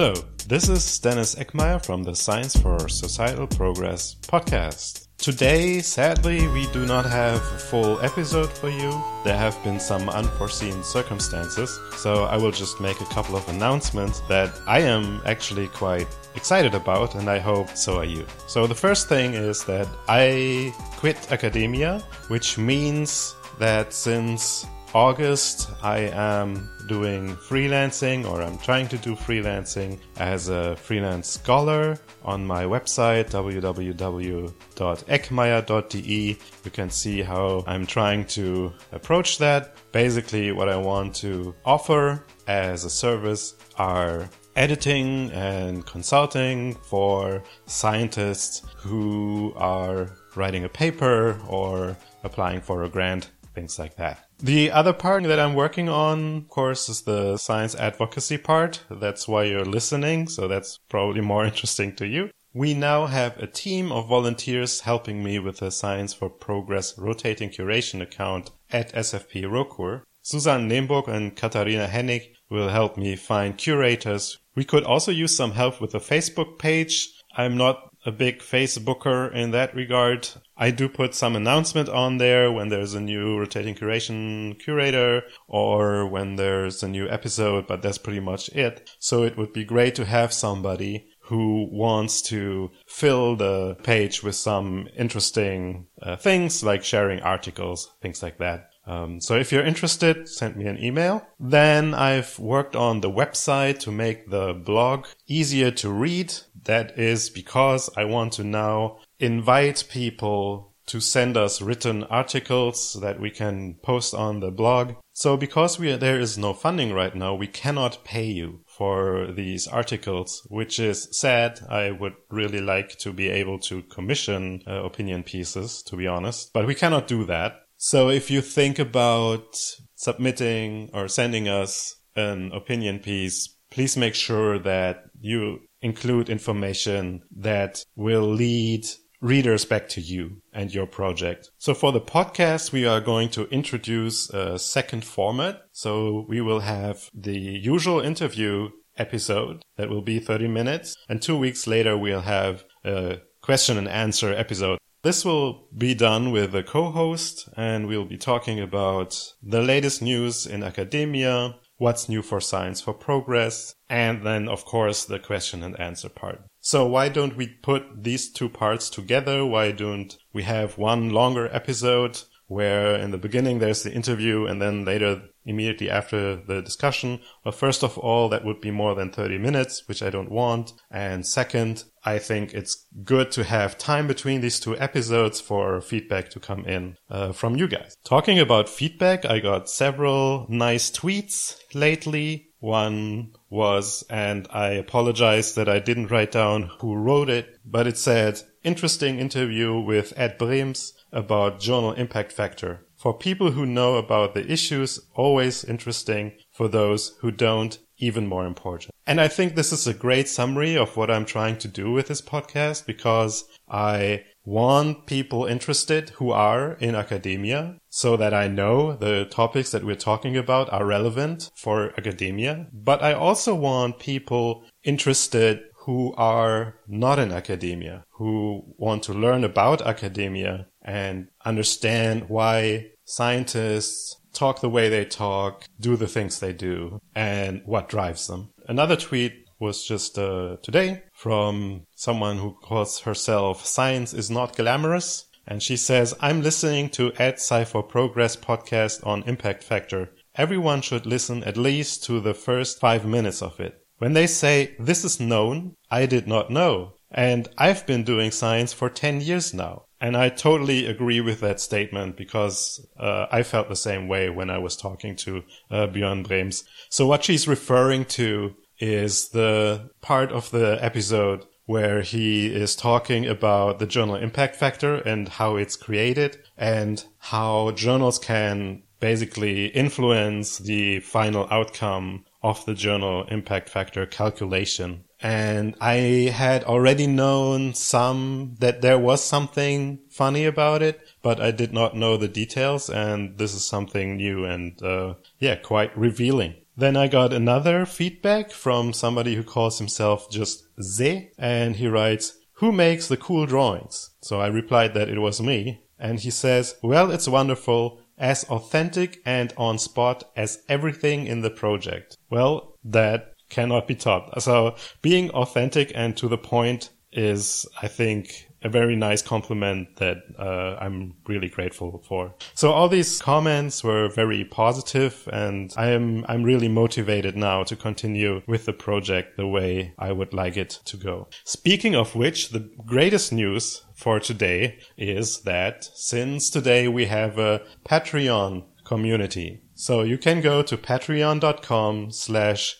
Hello, this is Dennis Eckmeier from the Science for Societal Progress podcast. Today, sadly, we do not have a full episode for you. There have been some unforeseen circumstances, so I will just make a couple of announcements that I am actually quite excited about, and I hope so are you. So, the first thing is that I quit academia, which means that since August, I am doing freelancing or I'm trying to do freelancing as a freelance scholar on my website www.eckmeier.de. You can see how I'm trying to approach that. Basically, what I want to offer as a service are editing and consulting for scientists who are writing a paper or applying for a grant things like that. The other part that I'm working on, of course, is the science advocacy part. That's why you're listening, so that's probably more interesting to you. We now have a team of volunteers helping me with the Science for Progress rotating curation account at sfprocur. Susan Leemburg and Katharina Hennig will help me find curators. We could also use some help with the Facebook page. I'm not a big Facebooker in that regard. I do put some announcement on there when there's a new rotating curation curator or when there's a new episode, but that's pretty much it. So it would be great to have somebody who wants to fill the page with some interesting uh, things like sharing articles, things like that. Um, so if you're interested, send me an email. Then I've worked on the website to make the blog easier to read. That is because I want to now invite people to send us written articles that we can post on the blog. So because we, there is no funding right now, we cannot pay you for these articles, which is sad. I would really like to be able to commission uh, opinion pieces, to be honest, but we cannot do that. So if you think about submitting or sending us an opinion piece, please make sure that you include information that will lead readers back to you and your project. So for the podcast, we are going to introduce a second format. So we will have the usual interview episode that will be 30 minutes. And two weeks later, we'll have a question and answer episode this will be done with a co-host and we'll be talking about the latest news in academia, what's new for science for progress, and then of course the question and answer part. So why don't we put these two parts together? Why don't we have one longer episode where in the beginning there's the interview and then later immediately after the discussion. Well, first of all, that would be more than 30 minutes, which I don't want. And second, I think it's good to have time between these two episodes for feedback to come in uh, from you guys. Talking about feedback, I got several nice tweets lately. One was, and I apologize that I didn't write down who wrote it, but it said, interesting interview with Ed Brembs about journal impact factor. For people who know about the issues, always interesting. For those who don't, even more important. And I think this is a great summary of what I'm trying to do with this podcast because I want people interested who are in academia so that I know the topics that we're talking about are relevant for academia. But I also want people interested who are not in academia, who want to learn about academia and understand why scientists talk the way they talk, do the things they do, and what drives them. Another tweet was just uh, today from someone who calls herself Science is Not Glamorous. And she says, I'm listening to Ed Sci for Progress podcast on impact factor. Everyone should listen at least to the first five minutes of it. When they say, this is known, I did not know. And I've been doing science for 10 years now. And I totally agree with that statement because uh, I felt the same way when I was talking to uh, Björn Brembs. So what she's referring to is the part of the episode where he is talking about the journal impact factor and how it's created and how journals can basically influence the final outcome of the journal impact factor calculation. And I had already known some that there was something funny about it, but I did not know the details. And this is something new and, uh, yeah, quite revealing. Then I got another feedback from somebody who calls himself just Z, and he writes, who makes the cool drawings? So I replied that it was me. And he says, well, it's wonderful, as authentic and on spot as everything in the project. Well, that cannot be topped. So being authentic and to the point is, I think, a very nice compliment that uh, I'm really grateful for. So all these comments were very positive, and I am I'm really motivated now to continue with the project the way I would like it to go. Speaking of which, the greatest news for today is that since today we have a Patreon community. So you can go to patreon.com slash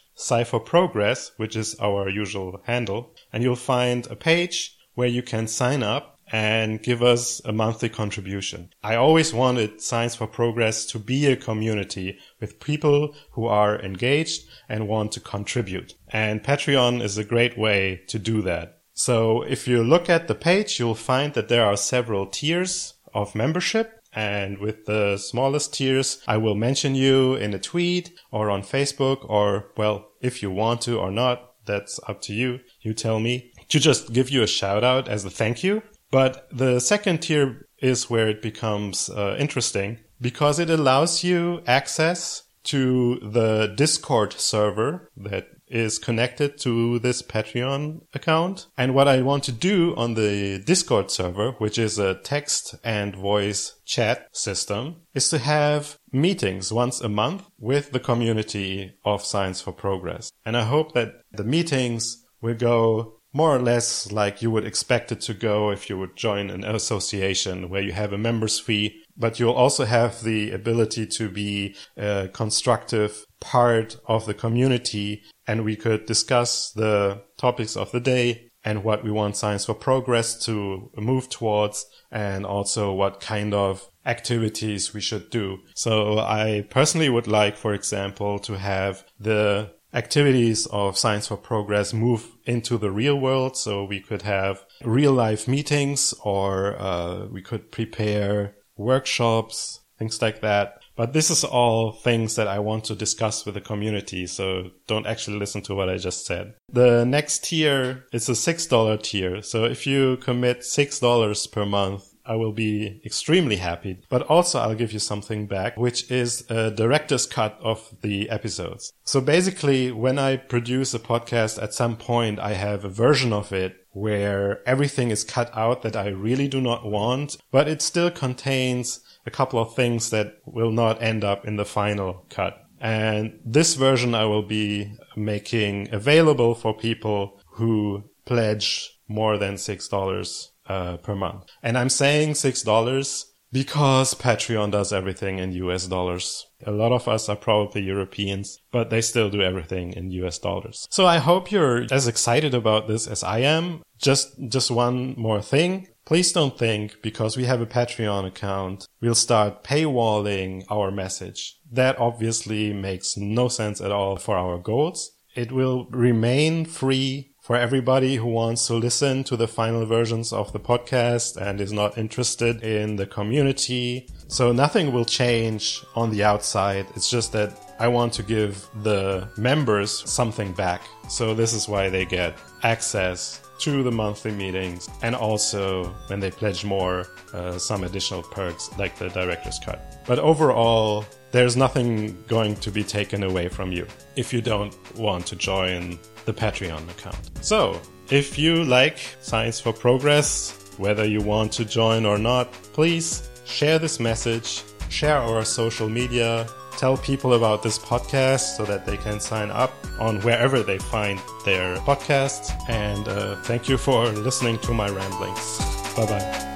Progress, which is our usual handle, and you'll find a page where you can sign up and give us a monthly contribution. I always wanted Science for Progress to be a community with people who are engaged and want to contribute. And Patreon is a great way to do that. So if you look at the page, you'll find that there are several tiers of membership. And with the smallest tiers, I will mention you in a tweet or on Facebook or, well, if you want to or not, that's up to you. You tell me to just give you a shout out as a thank you. But the second tier is where it becomes uh, interesting because it allows you access to the Discord server that is connected to this Patreon account. And what I want to do on the Discord server, which is a text and voice chat system, is to have meetings once a month with the community of Science for Progress. And I hope that the meetings will go more or less like you would expect it to go if you would join an association where you have a member's fee, but you'll also have the ability to be a constructive part of the community and we could discuss the topics of the day and what we want Science for Progress to move towards and also what kind of activities we should do. So I personally would like, for example, to have the activities of Science for Progress move into the real world. So we could have real life meetings or uh, we could prepare workshops, things like that. But this is all things that I want to discuss with the community. So don't actually listen to what I just said. The next tier is a $6 tier. So if you commit $6 per month, I will be extremely happy. But also I'll give you something back, which is a director's cut of the episodes. So basically, when I produce a podcast, at some point I have a version of it where everything is cut out that I really do not want, but it still contains a couple of things that will not end up in the final cut. And this version I will be making available for people who pledge more than $6 uh, per month. And I'm saying $6 because Patreon does everything in US dollars. A lot of us are probably Europeans, but they still do everything in US dollars. So I hope you're as excited about this as I am. Just, just one more thing. Please don't think because we have a Patreon account, we'll start paywalling our message. That obviously makes no sense at all for our goals. It will remain free for everybody who wants to listen to the final versions of the podcast and is not interested in the community. So nothing will change on the outside. It's just that I want to give the members something back. So this is why they get access to the monthly meetings and also when they pledge more, uh, some additional perks like the director's cut. But overall, there's nothing going to be taken away from you if you don't want to join the Patreon account. So, if you like Science for Progress, whether you want to join or not, please share this message, share our social media, tell people about this podcast so that they can sign up on wherever they find their podcasts. And uh, thank you for listening to my ramblings. Bye bye.